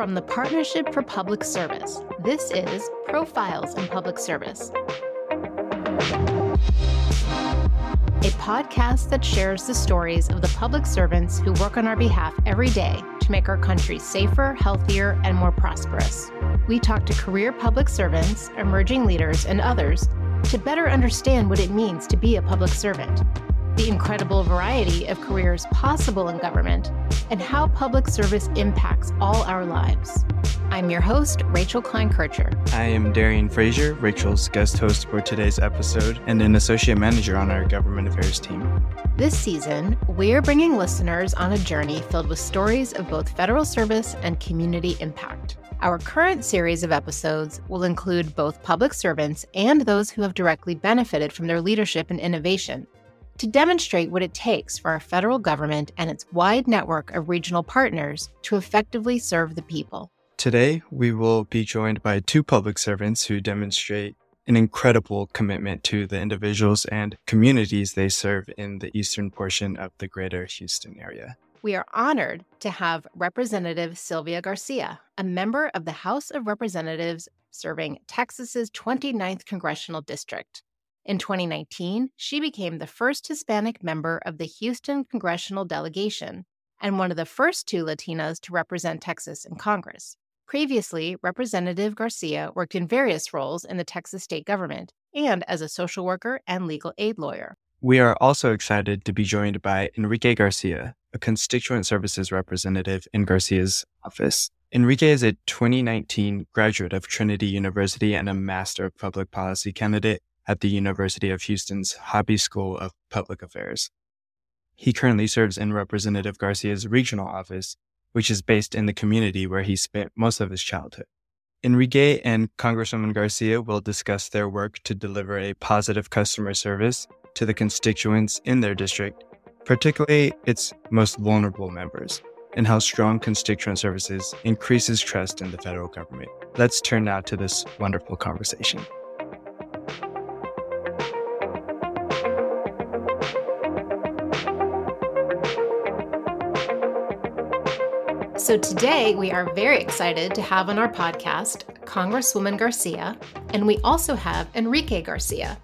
From the Partnership for Public Service, this is Profiles in Public Service, a podcast that shares the stories of the public servants who work on our behalf every day to make our country safer, healthier, and more prosperous. We talk to career public servants, emerging leaders, and others to better understand what it means to be a public servant. The incredible variety of careers possible in government, and how public service impacts all our lives. I'm your host, Rachel Klein Kircher. I am Darian Frazier, Rachel's guest host for today's episode and an associate manager on our government affairs team. This season, we're bringing listeners on a journey filled with stories of both federal service and community impact. Our current series of episodes will include both public servants and those who have directly benefited from their leadership and innovation to demonstrate what it takes for our federal government and its wide network of regional partners to effectively serve the people. Today, we will be joined by two public servants who demonstrate an incredible commitment to the individuals and communities they serve in the eastern portion of the greater Houston area. We are honored to have Representative Sylvia Garcia, a member of the House of Representatives serving Texas's 29th congressional district. In 2019, she became the first Hispanic member of the Houston congressional delegation and one of the first two Latinas to represent Texas in Congress. Previously, Representative Garcia worked in various roles in the Texas state government and as a social worker and legal aid lawyer. We are also excited to be joined by Enrique Garcia, a constituent services representative in Garcia's office. Enrique is a 2019 graduate of Trinity University and a Master of Public Policy candidate at the University of Houston's Hobby School of Public Affairs. He currently serves in Representative Garcia's regional office, which is based in the community where he spent most of his childhood. Enrique and Congresswoman Garcia will discuss their work to deliver a positive customer service to the constituents in their district, particularly its most vulnerable members, and how strong constituent services increases trust in the federal government. Let's turn now to this wonderful conversation. So today we are very excited to have on our podcast Congresswoman Garcia, and we also have Enrique Garcia.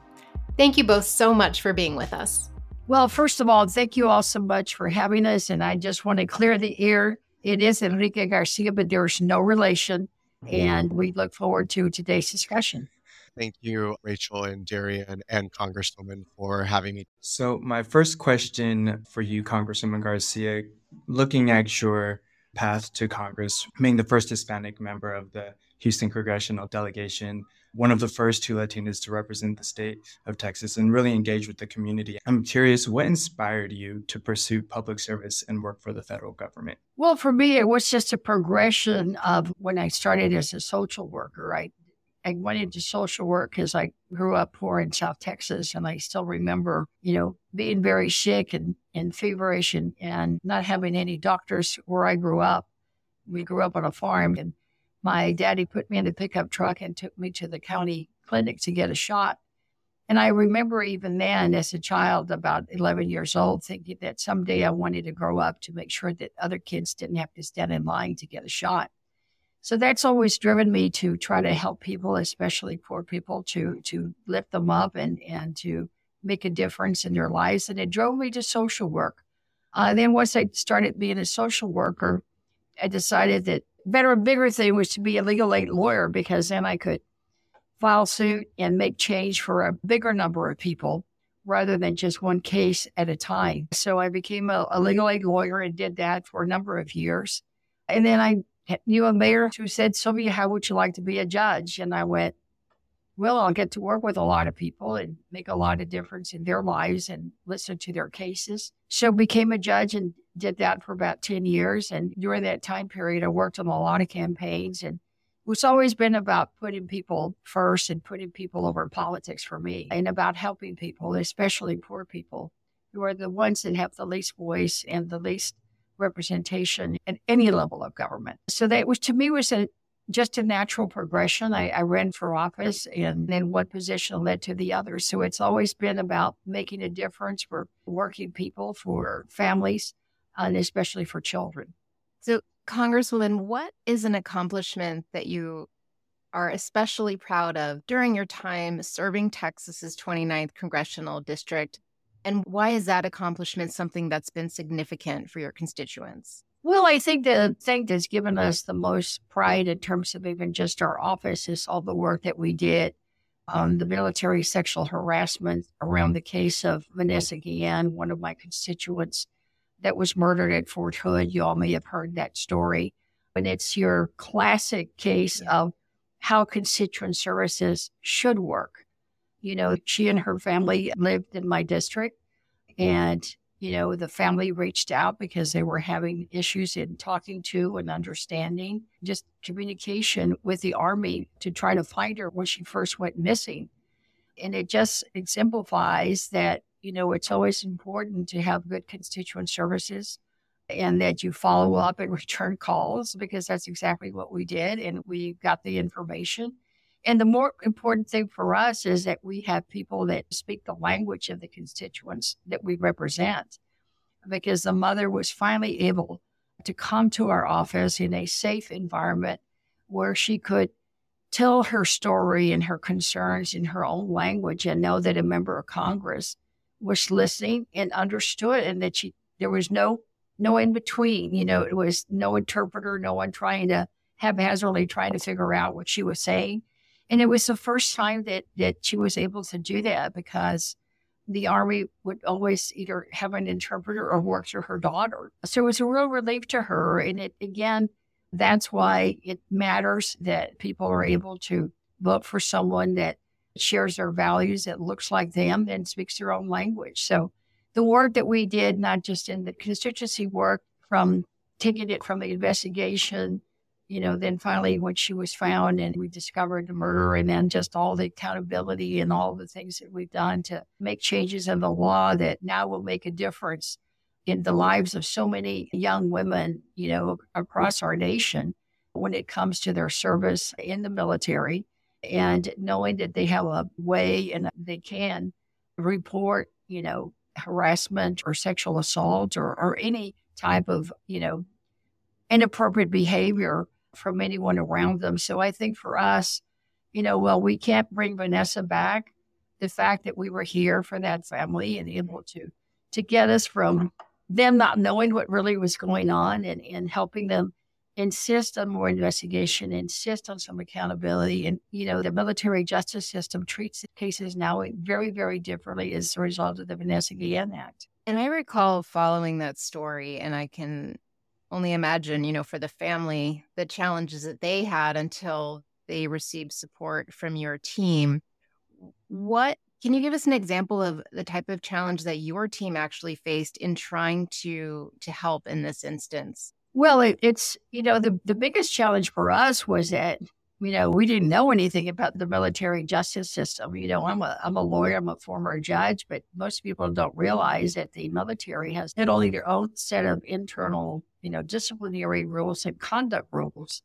Thank you both so much for being with us. Well, first of all, thank you all so much for having us. And I just want to clear the air. It is Enrique Garcia, but there's no relation. And we look forward to today's discussion. Thank you, Rachel and Darian and Congresswoman, for having me. So, my first question for you, Congresswoman Garcia, looking at your path to Congress, being the first Hispanic member of the Houston congressional delegation, one of the first two Latinas to represent the state of Texas and really engage with the community. I'm curious, what inspired you to pursue public service and work for the federal government? Well, for me, it was just a progression of when I started as a social worker. I I went into social work because I grew up poor in South Texas, and I still remember, you know, being very sick and, and feverish and, and not having any doctors where I grew up. We grew up on a farm, and my daddy put me in a pickup truck and took me to the county clinic to get a shot. And I remember even then, as a child, about 11 years old, thinking that someday I wanted to grow up to make sure that other kids didn't have to stand in line to get a shot. So that's always driven me to try to help people, especially poor people, to to lift them up and and to make a difference in their lives. And it drove me to social work. Uh, then once I started being a social worker, I decided that better bigger thing was to be a legal aid lawyer because then I could file suit and make change for a bigger number of people rather than just one case at a time. So I became a, a legal aid lawyer and did that for a number of years. And then I knew a mayor who said, Sylvia, how would you like to be a judge? And I went, well, I'll get to work with a lot of people and make a lot of difference in their lives and listen to their cases. So became a judge and did that for about 10 years. And during that time period, I worked on a lot of campaigns and it's always been about putting people first and putting people over politics for me and about helping people, especially poor people who are the ones that have the least voice and the least representation at any level of government. So that was to me was a just a natural progression. I, I ran for office and then one position led to the other. So it's always been about making a difference for working people, for families, and especially for children. So Congresswoman, what is an accomplishment that you are especially proud of during your time serving Texas's 29th congressional district? And why is that accomplishment something that's been significant for your constituents? Well, I think the thing that's given us the most pride in terms of even just our office is all the work that we did on the military sexual harassment around the case of Vanessa Guillén, one of my constituents that was murdered at Fort Hood. You all may have heard that story. And it's your classic case of how constituent services should work. You know, she and her family lived in my district, and you know, the family reached out because they were having issues in talking to and understanding, just communication with the Army to try to find her when she first went missing. And it just exemplifies that, you know, it's always important to have good constituent services and that you follow up and return calls because that's exactly what we did. And we got the information. And the more important thing for us is that we have people that speak the language of the constituents that we represent. Because the mother was finally able to come to our office in a safe environment where she could tell her story and her concerns in her own language and know that a member of Congress was listening and understood and that she there was no no in between. You know, it was no interpreter, no one trying to haphazardly trying to figure out what she was saying. And it was the first time that that she was able to do that because the army would always either have an interpreter or work through her daughter. So it was a real relief to her. And it again, that's why it matters that people are able to vote for someone that shares their values, that looks like them, and speaks their own language. So the work that we did, not just in the constituency work, from taking it from the investigation you know, then finally when she was found and we discovered the murder and then just all the accountability and all the things that we've done to make changes in the law that now will make a difference in the lives of so many young women, you know, across our nation when it comes to their service in the military and knowing that they have a way and they can report, you know, harassment or sexual assault or, or any type of, you know, inappropriate behavior from anyone around them. So I think for us, you know, well, we can't bring Vanessa back. The fact that we were here for that family and able to to get us from them not knowing what really was going on and, and helping them insist on more investigation, insist on some accountability. And, you know, the military justice system treats cases now very, very differently as a result of the Vanessa Guillén Act. And I recall following that story, and I can only imagine, you know, for the family, the challenges that they had until they received support from your team. What can you give us an example of the type of challenge that your team actually faced in trying to to help in this instance? Well, it, it's you know the the biggest challenge for us was that you know we didn't know anything about the military justice system. You know, I'm a I'm a lawyer, I'm a former judge, but most people don't realize that the military has not only their own set of internal you know, disciplinary rules and conduct rules,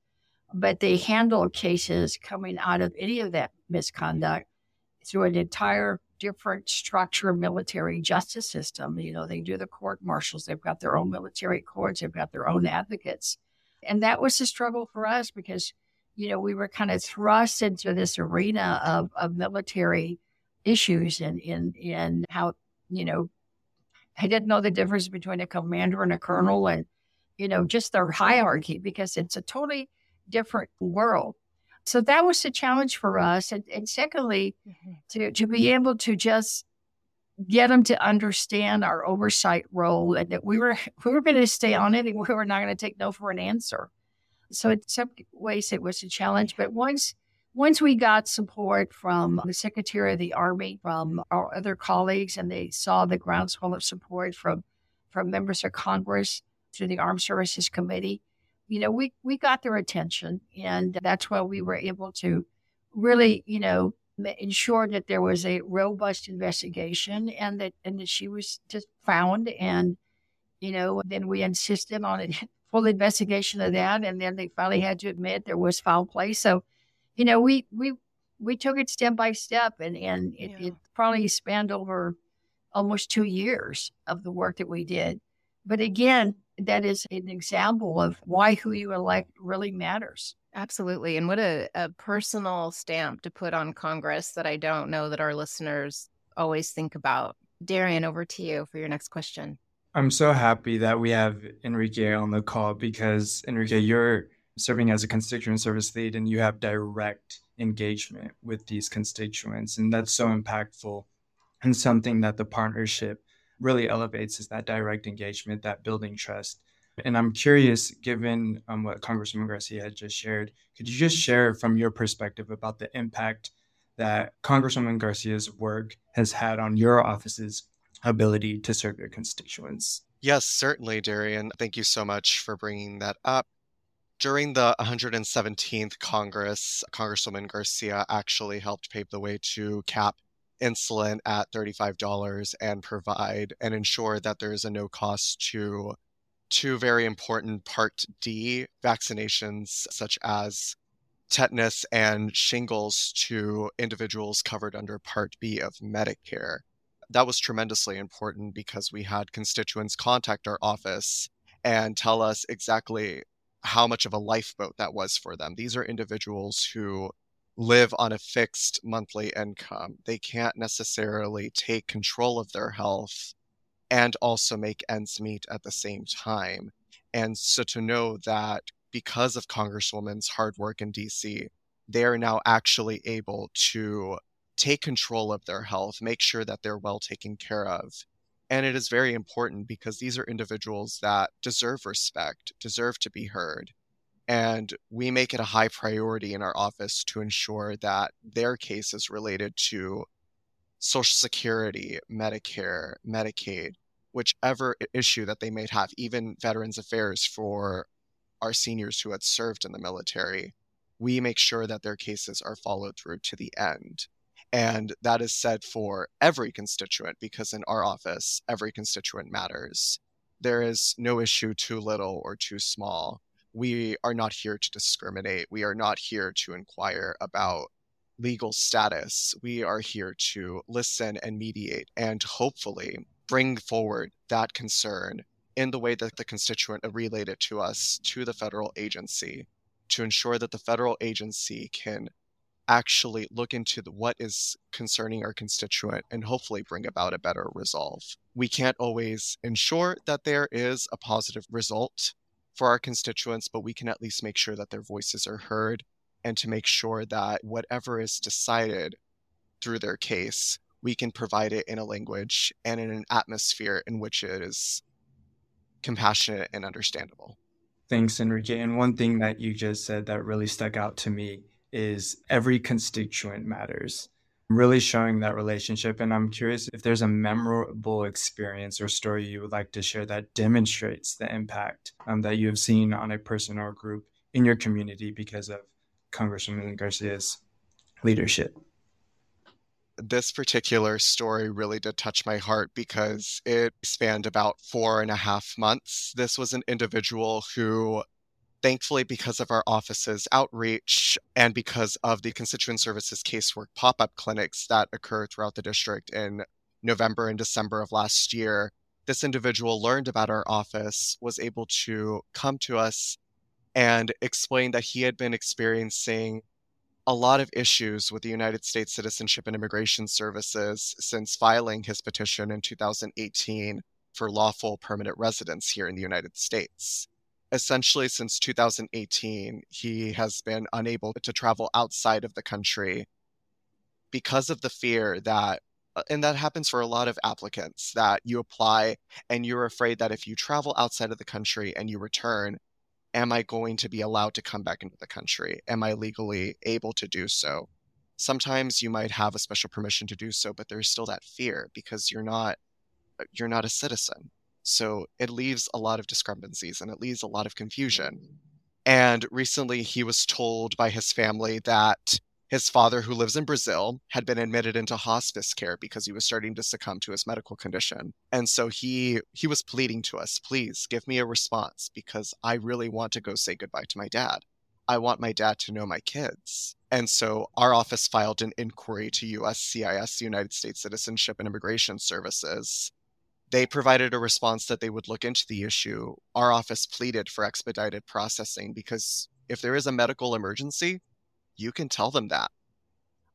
but they handle cases coming out of any of that misconduct through an entire different structure military justice system. You know, they do the court martials, they've got their own military courts, they've got their own advocates. And that was a struggle for us because, you know, we were kind of thrust into this arena of, of military issues and in and how, you know, I didn't know the difference between a commander and a colonel and you know, just their hierarchy because it's a totally different world. So that was a challenge for us. And, and secondly, mm-hmm. to, to be able to just get them to understand our oversight role and that we were we were going to stay on it and we were not going to take no for an answer. So in some ways it was a challenge. But once once we got support from the Secretary of the Army, from our other colleagues, and they saw the groundswell of support from from members of Congress, through the Armed Services Committee, you know, we, we got their attention. And that's why we were able to really, you know, ensure that there was a robust investigation and that, and that she was just found. And, you know, then we insisted on a full investigation of that. And then they finally had to admit there was foul play. So, you know, we, we, we took it step by step and, and it, yeah. it probably spanned over almost two years of the work that we did. But again, that is an example of why who you elect really matters. Absolutely. And what a, a personal stamp to put on Congress that I don't know that our listeners always think about. Darian, over to you for your next question. I'm so happy that we have Enrique on the call because, Enrique, you're serving as a constituent service lead and you have direct engagement with these constituents. And that's so impactful and something that the partnership really elevates is that direct engagement, that building trust. And I'm curious, given um, what Congresswoman Garcia had just shared, could you just share from your perspective about the impact that Congresswoman Garcia's work has had on your office's ability to serve your constituents? Yes, certainly, Darian. Thank you so much for bringing that up. During the 117th Congress, Congresswoman Garcia actually helped pave the way to cap insulin at $35 and provide and ensure that there is a no cost to two very important Part D vaccinations, such as tetanus and shingles, to individuals covered under Part B of Medicare. That was tremendously important because we had constituents contact our office and tell us exactly how much of a lifeboat that was for them. These are individuals who live on a fixed monthly income. They can't necessarily take control of their health and also make ends meet at the same time. And so to know that because of Congresswoman's hard work in DC, they are now actually able to take control of their health, make sure that they're well taken care of. And it is very important because these are individuals that deserve respect, deserve to be heard. And we make it a high priority in our office to ensure that their cases related to Social Security, Medicare, Medicaid, whichever issue that they may have, even Veterans Affairs for our seniors who had served in the military, we make sure that their cases are followed through to the end. And that is said for every constituent because in our office, every constituent matters. There is no issue too little or too small we are not here to discriminate. We are not here to inquire about legal status. We are here to listen and mediate and hopefully bring forward that concern in the way that the constituent relayed it to us to the federal agency to ensure that the federal agency can actually look into the, what is concerning our constituent and hopefully bring about a better resolve. We can't always ensure that there is a positive result for our constituents, but we can at least make sure that their voices are heard and to make sure that whatever is decided through their case, we can provide it in a language and in an atmosphere in which it is compassionate and understandable. Thanks, Enrique. And one thing that you just said that really stuck out to me is every constituent matters really showing that relationship. And I'm curious if there's a memorable experience or story you would like to share that demonstrates the impact um, that you have seen on a person or group in your community because of Congresswoman Garcia's leadership. This particular story really did touch my heart because it spanned about four and a half months. This was an individual who thankfully, because of our office's outreach and because of the constituent services casework pop up clinics that occur throughout the district in November and December of last year, this individual learned about our office, was able to come to us and explain that he had been experiencing a lot of issues with the United States Citizenship and Immigration Services since filing his petition in 2018 for lawful permanent residence here in the United States essentially since 2018, he has been unable to travel outside of the country because of the fear that, uh, and that happens for a lot of applicants, that you apply and you're afraid that if you travel outside of the country and you return, am I going to be allowed to come back into the country? Am I legally able to do so? Sometimes you might have a special permission to do so, but there's still that fear because you're not uh, you're not a citizen so it leaves a lot of discrepancies and it leaves a lot of confusion. And recently he was told by his family that his father, who lives in Brazil, had been admitted into hospice care because he was starting to succumb to his medical condition. And so he he was pleading to us, please give me a response because I really want to go say goodbye to my dad. I want my dad to know my kids. And so our office filed an inquiry to USCIS, United States Citizenship and Immigration Services, They provided a response that they would look into the issue. Our office pleaded for expedited processing because if there is a medical emergency, you can tell them that,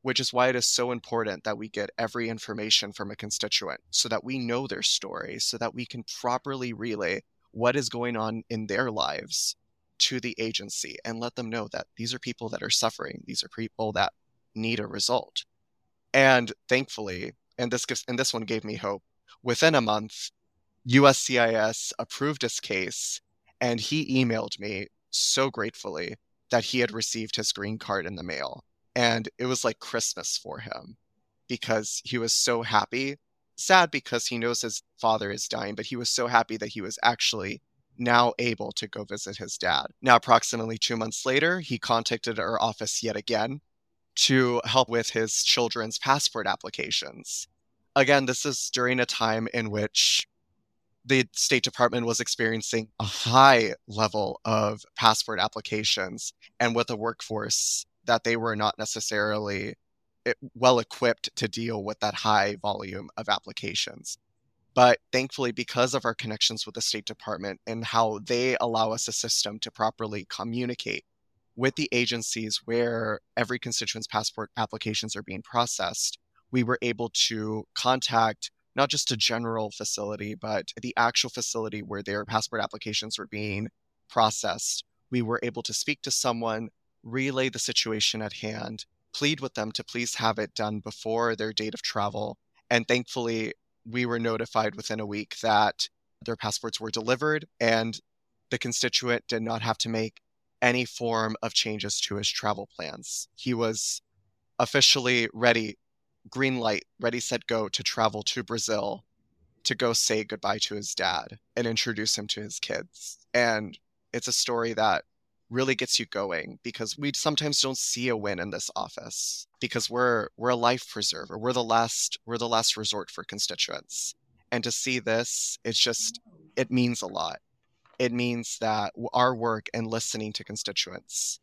which is why it is so important that we get every information from a constituent so that we know their story, so that we can properly relay what is going on in their lives to the agency and let them know that these are people that are suffering, these are people that need a result. And thankfully, and this gives, and this one gave me hope. Within a month, USCIS approved his case, and he emailed me so gratefully that he had received his green card in the mail. And it was like Christmas for him because he was so happy. Sad because he knows his father is dying, but he was so happy that he was actually now able to go visit his dad. Now, approximately two months later, he contacted our office yet again to help with his children's passport applications. Again, this is during a time in which the State Department was experiencing a high level of passport applications and with a workforce that they were not necessarily eh, well equipped to deal with that high volume of applications. But thankfully, because of our connections with the State Department and how they allow us a system to properly communicate with the agencies where every constituent's passport applications are being processed, we were able to contact not just a general facility, but the actual facility where their passport applications were being processed. We were able to speak to someone, relay the situation at hand, plead with them to please have it done before their date of travel. And thankfully, we were notified within a week that their passports were delivered and the constituent did not have to make any form of changes to his travel plans. He was officially ready, green light, ready, set, go to travel to Brazil to go say goodbye to his dad and introduce him to his kids. And it's a story that really gets you going because we sometimes don't see a win in this office because we're we're a life preserver. We're the last we're the last resort for constituents. And to see this, it's just it means a lot. It means that our work and listening to constituents,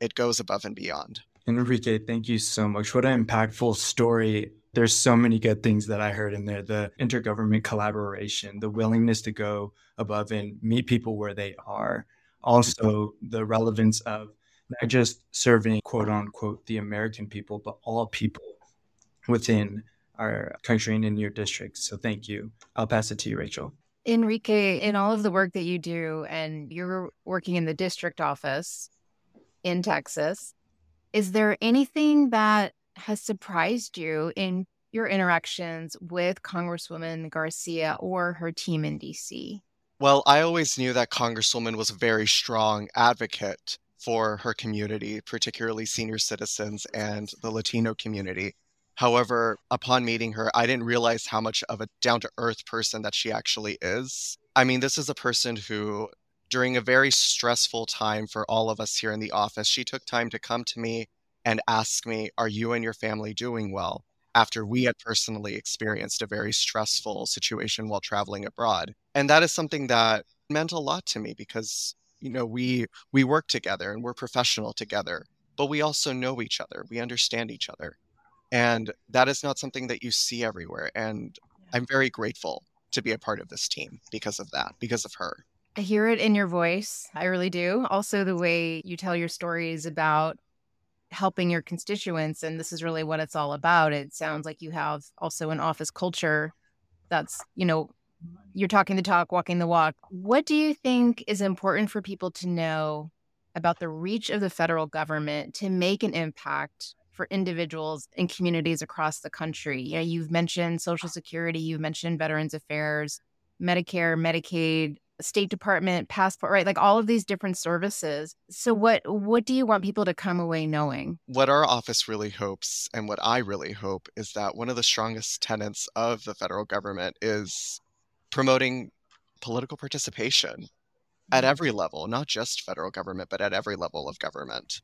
it goes above and beyond. Enrique, thank you so much. What an impactful story. There's so many good things that I heard in there the intergovernment collaboration, the willingness to go above and meet people where they are, also the relevance of not just serving quote unquote the American people, but all people within our country and in your district. So thank you. I'll pass it to you, Rachel. Enrique, in all of the work that you do, and you're working in the district office in Texas, is there anything that has surprised you in your interactions with Congresswoman Garcia or her team in DC? Well, I always knew that Congresswoman was a very strong advocate for her community, particularly senior citizens and the Latino community. However, upon meeting her, I didn't realize how much of a down to earth person that she actually is. I mean, this is a person who, during a very stressful time for all of us here in the office, she took time to come to me and ask me, Are you and your family doing well? after we had personally experienced a very stressful situation while traveling abroad. And that is something that meant a lot to me because you know we we work together and we're professional together, but we also know each other. We understand each other. And that is not something that you see everywhere and I'm very grateful to be a part of this team because of that, because of her. I hear it in your voice. I really do. Also, the way you tell your stories about helping your constituents and this is really what it's all about it sounds like you have also an office culture that's you know you're talking the talk walking the walk what do you think is important for people to know about the reach of the federal government to make an impact for individuals and communities across the country you know you've mentioned social security you've mentioned veterans affairs medicare medicaid State Department, passport, right? Like all of these different services. So what what do you want people to come away knowing? What our office really hopes and what I really hope is that one of the strongest tenets of the federal government is promoting political participation at mm. every level, not just federal government, but at every level of government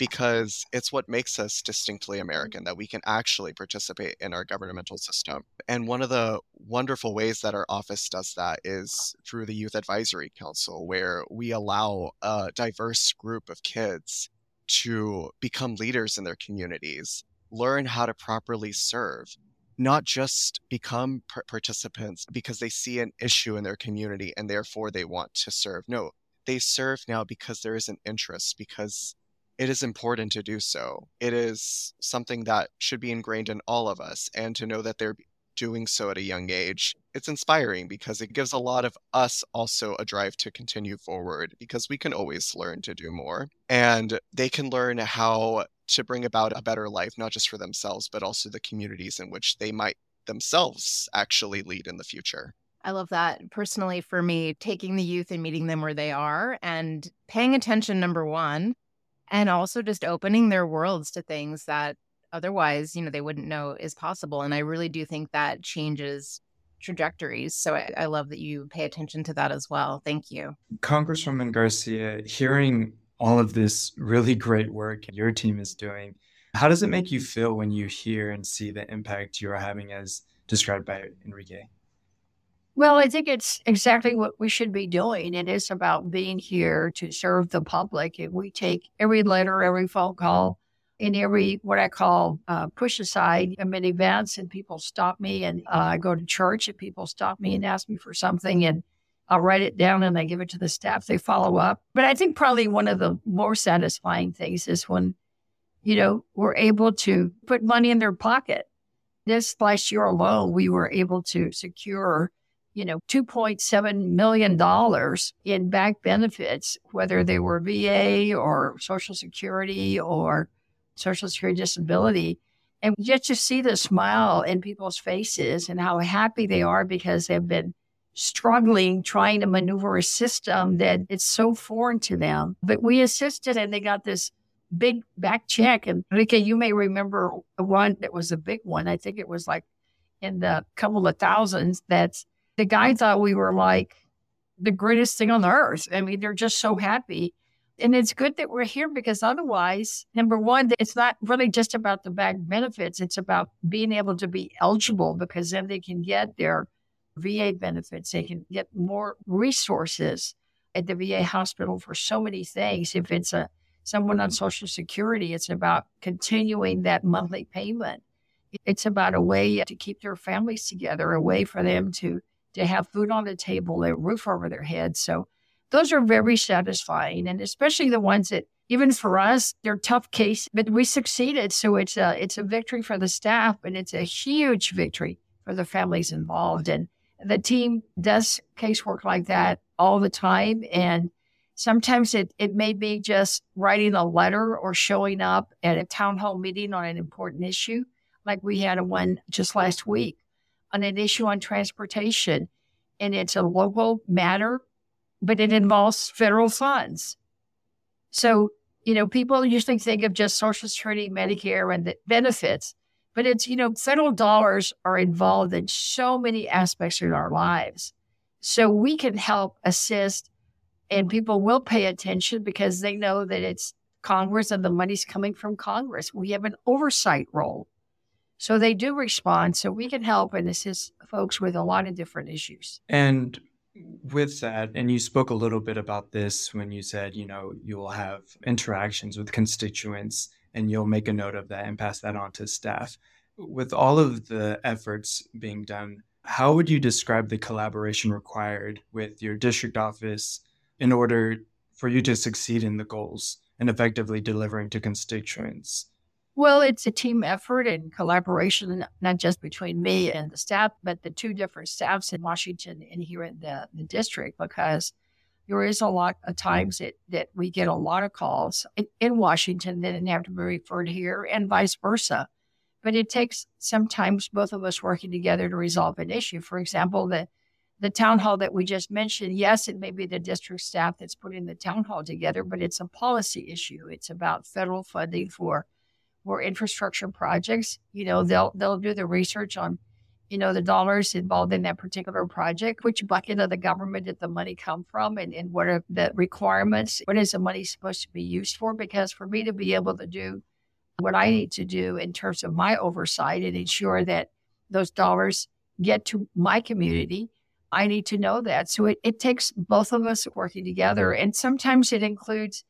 because it's what makes us distinctly mm-hmm. American that we can actually participate in our governmental system. And one of the wonderful ways that our office does that is through the Youth Advisory Council, where we allow a diverse group of kids to become leaders in their communities, learn how to properly serve, not just become participants because they see an issue in their community and therefore they want to serve. No, they serve now because there is an interest, because it is important to do so. It is something that should be ingrained in all of us. And to know that they're doing so at a young age, it's inspiring because it gives a lot of us also a drive to continue forward because we can always learn to do more. And they can learn how to bring about a better life, not just for themselves, but also the communities in which they might themselves actually lead in the future. I love that. Personally, for me, taking the youth and meeting them where they are and paying attention, number one, and also just opening their worlds to things that otherwise, you know, they wouldn't know is possible. And I really do think that changes trajectories. So I, I love that you pay attention to that as well. Thank you. Congresswoman Garcia, hearing all of this really great work your team is doing, how does it make you feel when you hear and see the impact you're having as described by Enrique? Well, I think it's exactly what we should be doing. It is about being here to serve the public. And we take every letter, every phone call, and every what I call uh, push aside. I'm at events and people stop me, and uh, I go to church and people stop me and ask me for something, and I'll write it down and I give it to the staff. They follow up. But I think probably one of the more satisfying things is when, you know, we're able to put money in their pocket. This last year alone, we were able to secure you know, $2.7 million in back benefits, whether they were VA or Social Security or Social Security disability. And just to see the smile in people's faces and how happy they are because they've been struggling trying to maneuver a system that it's so foreign to them. But we assisted and they got this big back check. Enrique, you may remember one that was a big one. I think it was like in the couple of thousands that's the guy thought we were like the greatest thing on earth. I mean, they're just so happy. And it's good that we're here because otherwise, number one, it's not really just about the back benefits. It's about being able to be eligible because then they can get their VA benefits. They can get more resources at the VA hospital for so many things. If it's a someone on Social Security, it's about continuing that monthly payment. It's about a way to keep their families together, a way for them to to have food on the table, a roof over their heads. So those are very satisfying. And especially the ones that even for us, they're tough cases, but we succeeded. So it's a it's a victory for the staff, and it's a huge victory for the families involved. And the team does casework like that all the time. And sometimes it, it may be just writing a letter or showing up at a town hall meeting on an important issue, like we had a one just last week on an issue on transportation. And it's a local matter, but it involves federal funds. So, you know, people usually think of just Social Security, Medicare, and the benefits, but it's, you know, federal dollars are involved in so many aspects of our lives. So we can help assist, and people will pay attention because they know that it's Congress and the money's coming from Congress. We have an oversight role. So they do respond. So we can help and assist folks with a lot of different issues. And with that, and you spoke a little bit about this when you said, you know, you will have interactions with constituents and you'll make a note of that and pass that on to staff. With all of the efforts being done, how would you describe the collaboration required with your district office in order for you to succeed in the goals and effectively delivering to constituents? Well, it's a team effort and collaboration, not just between me and the staff, but the two different staffs in Washington and here in the, the district, because there is a lot of times that, that we get a lot of calls in, in Washington that have to be referred here and vice versa. But it takes sometimes both of us working together to resolve an issue. For example, the the town hall that we just mentioned, yes, it may be the district staff that's putting the town hall together, but it's a policy issue. It's about federal funding for for infrastructure projects. You know, they'll they'll do the research on, you know, the dollars involved in that particular project, which bucket of the government did the money come from, and, and what are the requirements? What is the money supposed to be used for? Because for me to be able to do what I need to do in terms of my oversight and ensure that those dollars get to my community, I need to know that. So it, it takes both of us working together. And sometimes it includes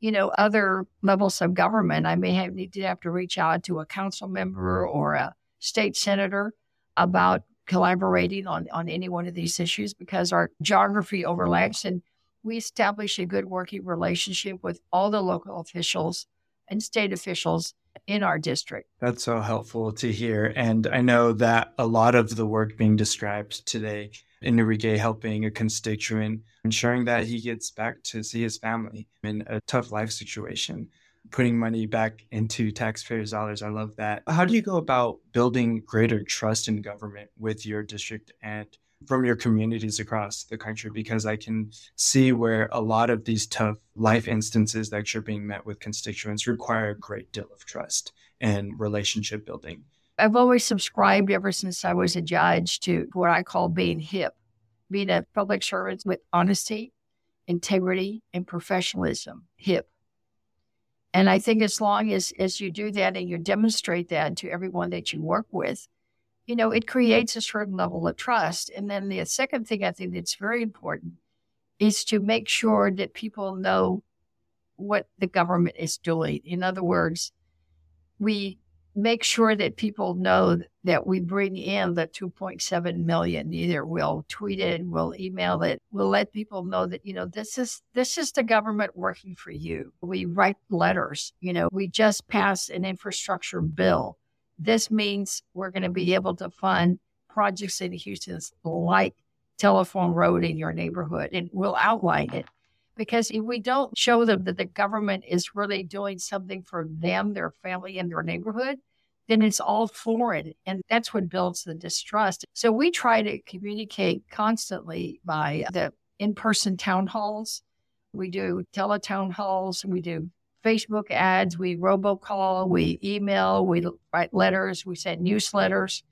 you know, other levels of government. I may have need to have to reach out to a council member mm-hmm. or a state senator about collaborating on, on any one of these issues because our geography overlaps and we establish a good working relationship with all the local officials and state officials in our district. That's so helpful to hear. And I know that a lot of the work being described today, Enrique helping a constituent, ensuring that he gets back to see his family in a tough life situation, putting money back into taxpayers' dollars. I love that. How do you go about building greater trust in government with your district and from your communities across the country because I can see where a lot of these tough life instances that you're being met with constituents require a great deal of trust and relationship building. I've always subscribed ever since I was a judge to what I call being hip, being a public servant with honesty, integrity, and professionalism, hip. And I think as long as, as you do that and you demonstrate that to everyone that you work with, you know, it creates a certain level of trust. And then the second thing I think that's very important is to make sure that people know what the government is doing. In other words, we make sure that people know that we bring in the 2.7 million. Either we'll tweet it we'll email it we'll let people know that you know this is this is the government working for you. We write letters you know we just passed an infrastructure bill. This means we're going to be able to fund projects in Houston like Telephone Road in your neighborhood, and we'll outline it. Because if we don't show them that the government is really doing something for them, their family, and their neighborhood, then it's all foreign. And that's what builds the distrust. So we try to communicate constantly by the in person town halls. We do teletown halls, we do Facebook ads, we robocall, we email, we write letters, we send newsletters.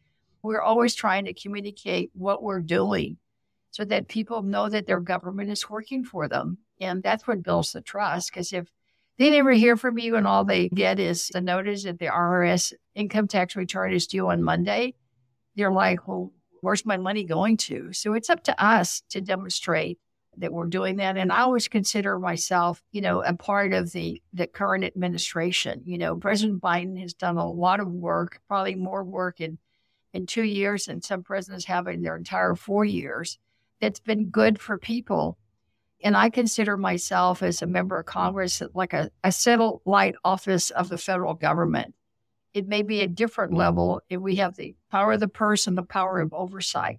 We're always trying to communicate what we're doing so that people know that their government is working for them. And that's what builds the trust. Because if they never hear from you and all they get is a notice that the IRS income tax return is due on Monday, they're like, well, where's my money going to? So it's up to us to demonstrate that we're doing that. And I always consider myself, you know, a part of the, the current administration. You know, President Biden has done a lot of work, probably more work in, in two years than some presidents have in their entire four years. That's been good for people. And I consider myself as a member of Congress like a, a satellite office of the federal government. It may be a different mm-hmm. level if we have the power of the purse and the power of oversight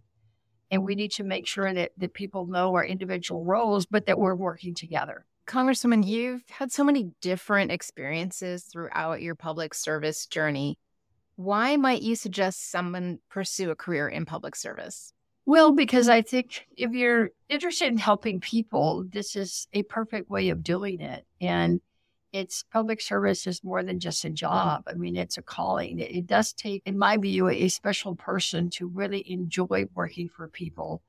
and we need to make sure that, that people know our individual roles, but that we're working together. Congresswoman, you've had so many different experiences throughout your public service journey. Why might you suggest someone pursue a career in public service? Well, because I think if you're interested in helping people, this is a perfect way of doing it. And it's public service is more than just a job. I mean, it's a calling. It, it does take, in my view, a special person to really enjoy working for people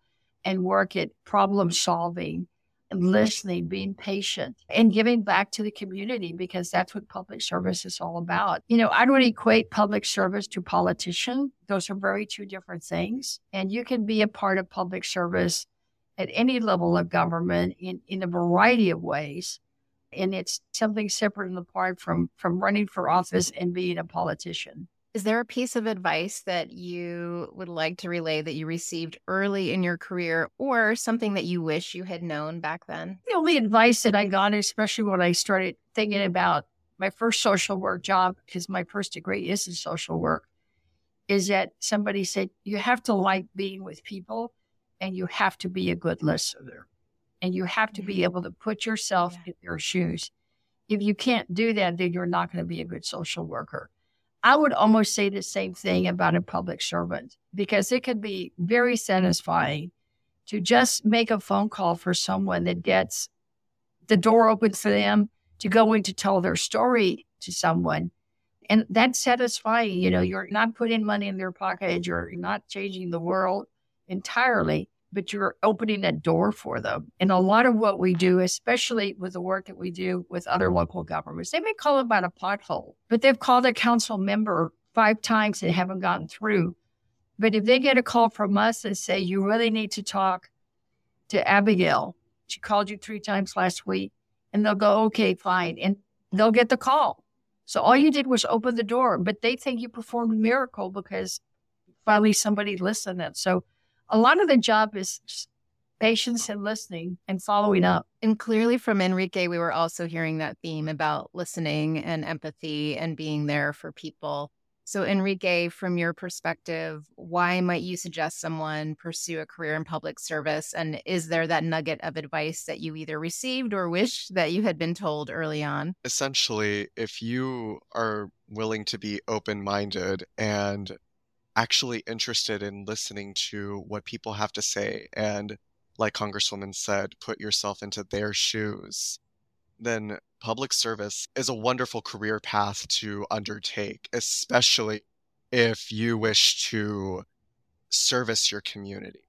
and work at problem solving listening, being patient, and giving back to the community because that's what public service is all about. You know, I don't equate public service to politician. Those are very two different things. And you can be a part of public service at any level of government in, in a variety of ways and it's something separate and apart from from running for office and being a politician. Is there a piece of advice that you would like to relay that you received early in your career or something that you wish you had known back then? The only advice that I got, especially when I started thinking about my first social work job, because my first degree is in social work, is that somebody said, you have to like being with people and you have to be a good listener and you have to be mm-hmm. able to put yourself in their shoes. If you can't do that, then you're not going to be a good social worker. I would almost say the same thing about a public servant because it can be very satisfying to just make a phone call for someone that gets the door open for them to go in to tell their story to someone. And that's satisfying. You know, you're not putting money in their pocket, you're not changing the world entirely, but you're opening that door for them. And a lot of what we do, especially with the work that we do with other local governments, they may call about a pothole, but they've called a council member five times and haven't gotten through. But if they get a call from us and say, you really need to talk to Abigail, she called you three times last week, and they'll go, okay, fine. And they'll get the call. So all you did was open the door, but they think you performed a miracle because finally somebody listened. And so a lot of the job is patience and listening and following up. And clearly from Enrique, we were also hearing that theme about listening and empathy and being there for people. So, Enrique, from your perspective, why might you suggest someone pursue a career in public service? And is there that nugget of advice that you either received or wish that you had been told early on? Essentially, if you are willing to be open minded and actually interested in listening to what people have to say, and like Congresswoman said, put yourself into their shoes, then public service is a wonderful career path to undertake, especially if you wish to service your community.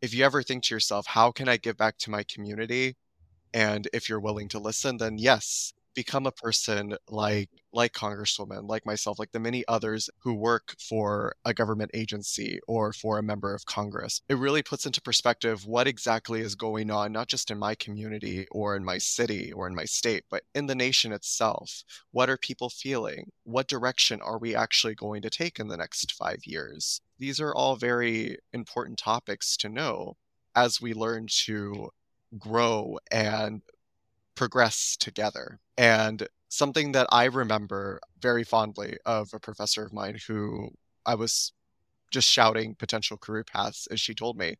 If you ever think to yourself, how can I give back to my community? And if you're willing to listen, then yes, become a person like like congresswoman like myself like the many others who work for a government agency or for a member of congress. It really puts into perspective what exactly is going on not just in my community or in my city or in my state but in the nation itself. What are people feeling? What direction are we actually going to take in the next 5 years? These are all very important topics to know as we learn to grow and progress together. And something that I remember very fondly of a professor of mine who I was just shouting potential career paths as she told me,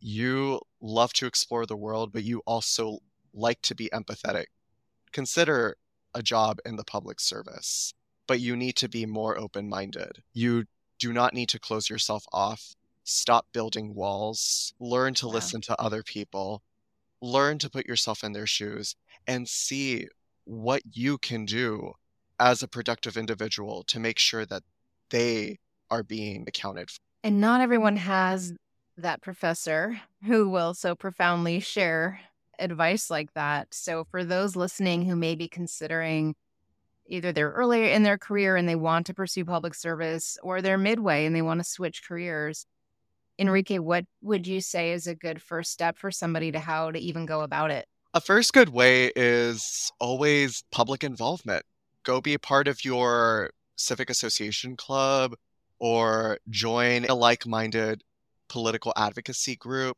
you love to explore the world, but you also like to be empathetic. Consider a job in the public service, but you need to be more open minded. You do not need to close yourself off. Stop building walls. Learn to listen to other people learn to put yourself in their shoes and see what you can do as a productive individual to make sure that they are being accounted for. And not everyone has that professor who will so profoundly share advice like that. So, for those listening who may be considering either they're earlier in their career and they want to pursue public service, or they're midway and they want to switch careers, Enrique, what would you say is a good first step for somebody to how to even go about it? A first good way is always public involvement. Go be a part of your civic association club or join a like minded political advocacy group.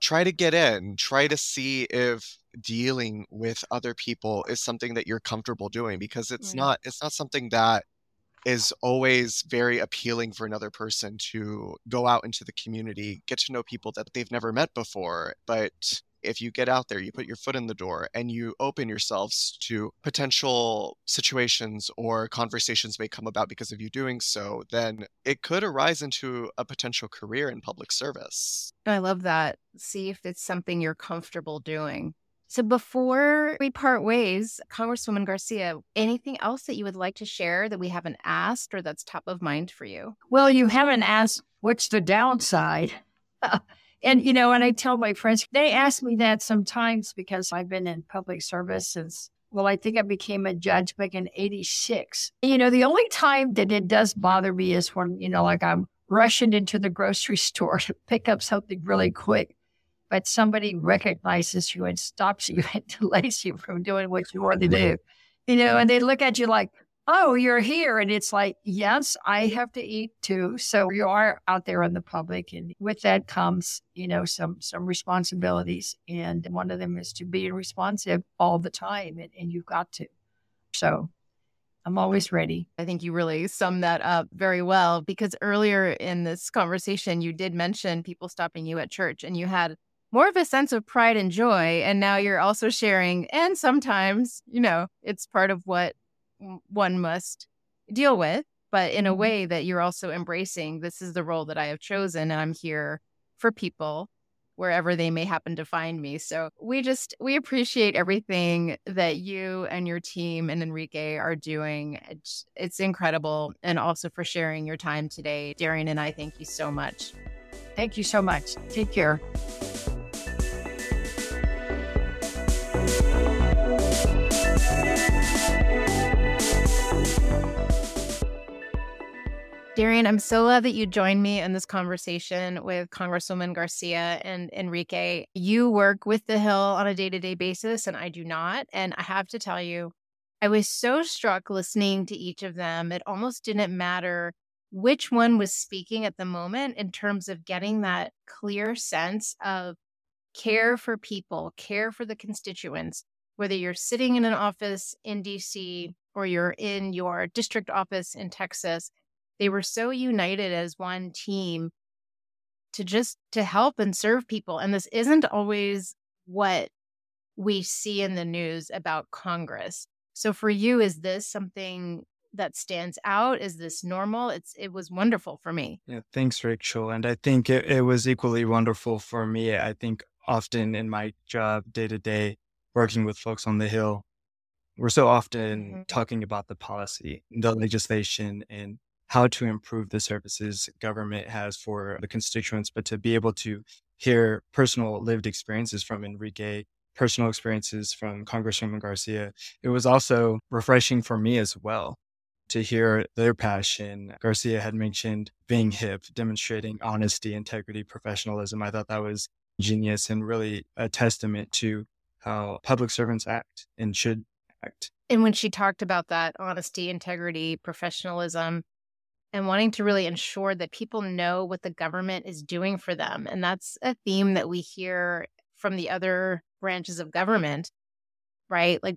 Try to get in, try to see if dealing with other people is something that you're comfortable doing because it's right. not it's not something that is always very appealing for another person to go out into the community, get to know people that they've never met before. But if you get out there, you put your foot in the door and you open yourselves to potential situations or conversations may come about because of you doing so, then it could arise into a potential career in public service. I love that. See if it's something you're comfortable doing. So before we part ways, Congresswoman Garcia, anything else that you would like to share that we haven't asked or that's top of mind for you? Well, you haven't asked what's the downside. and, you know, and I tell my friends, they ask me that sometimes because I've been in public service since, well, I think I became a judge back in 86. You know, the only time that it does bother me is when, you know, like I'm rushing into the grocery store to pick up something really quick but somebody recognizes you and stops you and delays you from doing what you want to do. You know, and they look at you like, oh, you're here. And it's like, yes, I have to eat too. So you are out there in the public. And with that comes, you know, some some responsibilities. And one of them is to be responsive all the time. And, and you've got to. So I'm always ready. I think you really summed that up very well because earlier in this conversation, you did mention people stopping you at church and you had more of a sense of pride and joy. And now you're also sharing, and sometimes, you know, it's part of what one must deal with, but in a mm-hmm. way that you're also embracing this is the role that I have chosen, and I'm here for people wherever they may happen to find me. So we just we appreciate everything that you and your team and Enrique are doing. It's, it's incredible and also for sharing your time today. Darian and I thank you so much. Thank you so much. Take care. Darian, I'm so glad that you joined me in this conversation with Congresswoman Garcia and Enrique. You work with the Hill on a day to day basis, and I do not. And I have to tell you, I was so struck listening to each of them. It almost didn't matter which one was speaking at the moment in terms of getting that clear sense of care for people, care for the constituents, whether you're sitting in an office in DC or you're in your district office in Texas. They were so united as one team to just to help and serve people. And this isn't always what we see in the news about Congress. So for you, is this something that stands out? Is this normal? It's it was wonderful for me. Yeah, thanks, Rachel. And I think it, it was equally wonderful for me. I think often in my job day to day, working with folks on the Hill, we're so often mm-hmm. talking about the policy, the legislation, and how to improve the services government has for the constituents, but to be able to hear personal lived experiences from Enrique, personal experiences from Congresswoman Garcia, it was also refreshing for me as well to hear their passion. Garcia had mentioned being hip, demonstrating honesty, integrity, professionalism. I thought that was genius and really a testament to how public servants act and should act. And when she talked about that honesty, integrity, professionalism, and wanting to really ensure that people know what the government is doing for them. And that's a theme that we hear from the other branches of government, right? Like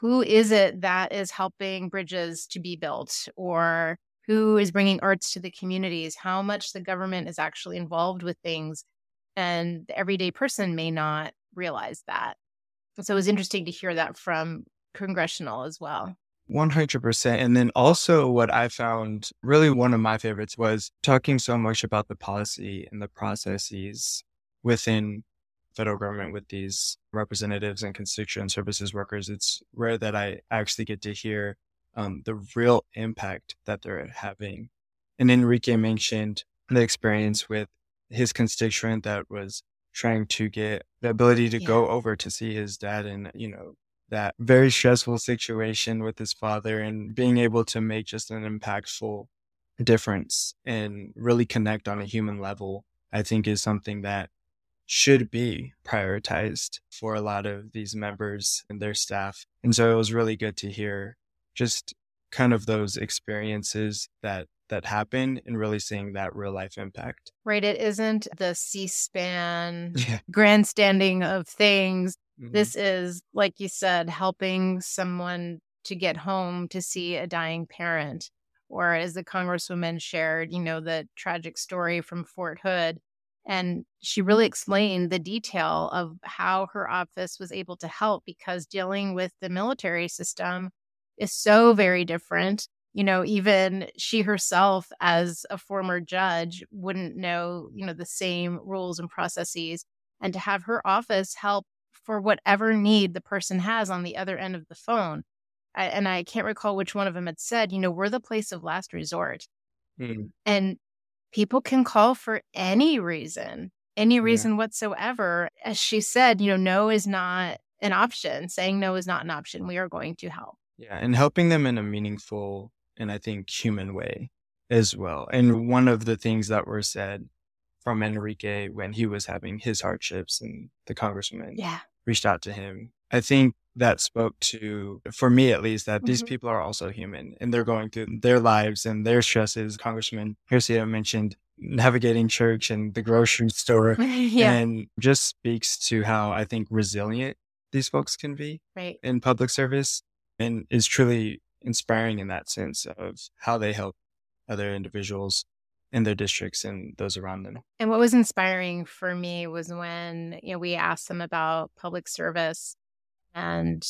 who is it that is helping bridges to be built or who is bringing arts to the communities how much the government is actually involved with things and the everyday person may not realize that so it was interesting to hear that from congressional as well 100%. And then also, what I found really one of my favorites was talking so much about the policy and the processes within federal government with these representatives and constituent services workers, it's rare that I actually get to hear um, the real impact that they're having. And Enrique mentioned the experience with his constituent that was trying to get the ability to yeah. go over to see his dad and, you know, that very stressful situation with his father and being able to make just an impactful difference and really connect on a human level, I think is something that should be prioritized for a lot of these members and their staff. And so it was really good to hear just kind of those experiences that that happen and really seeing that real life impact. Right. It isn't the C SPAN yeah. grandstanding of things. Mm-hmm. This is, like you said, helping someone to get home to see a dying parent. Or as the Congresswoman shared, you know, the tragic story from Fort Hood and she really explained the detail of how her office was able to help because dealing with the military system is so very different. You know, even she herself, as a former judge, wouldn't know, you know, the same rules and processes. And to have her office help for whatever need the person has on the other end of the phone. I, and I can't recall which one of them had said, you know, we're the place of last resort. Mm. And people can call for any reason, any reason yeah. whatsoever. As she said, you know, no is not an option. Saying no is not an option. We are going to help. Yeah. And helping them in a meaningful and I think human way as well. And one of the things that were said from Enrique when he was having his hardships and the congressman yeah. reached out to him. I think that spoke to, for me at least, that mm-hmm. these people are also human and they're going through their lives and their stresses. Congressman Garcia mentioned navigating church and the grocery store yeah. and just speaks to how I think resilient these folks can be right. in public service and is truly inspiring in that sense of how they help other individuals in their districts and those around them. And what was inspiring for me was when, you know, we asked them about public service and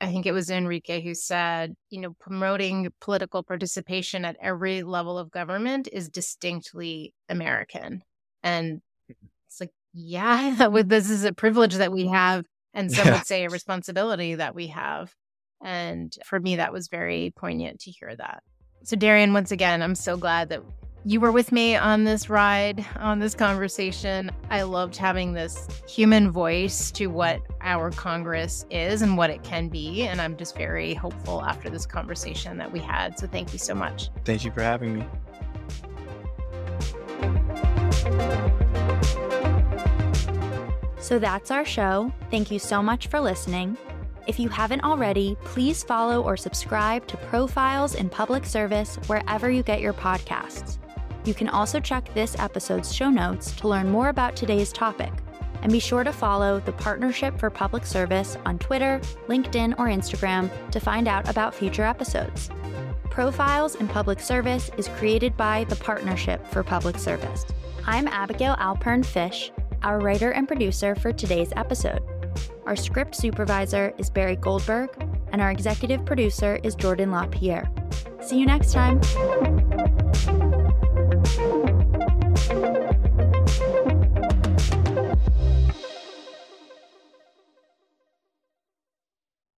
I think it was Enrique who said, you know, promoting political participation at every level of government is distinctly American. And mm-hmm. it's like, yeah, this is a privilege that we have. And some yeah. would say a responsibility that we have. And for me, that was very poignant to hear that. So, Darian, once again, I'm so glad that you were with me on this ride, on this conversation. I loved having this human voice to what our Congress is and what it can be. And I'm just very hopeful after this conversation that we had. So thank you so much. Thank you for having me. So that's our show. Thank you so much for listening. If you haven't already, please follow or subscribe to Profiles in Public Service wherever you get your podcasts. You can also check this episode's show notes to learn more about today's topic. And be sure to follow the Partnership for Public Service on Twitter, LinkedIn, or Instagram to find out about future episodes. Profiles in Public Service is created by the Partnership for Public Service. I'm Abigail Alpern Fish, our writer and producer for today's episode. Our script supervisor is Barry Goldberg, and our executive producer is Jordan LaPierre. See you next time.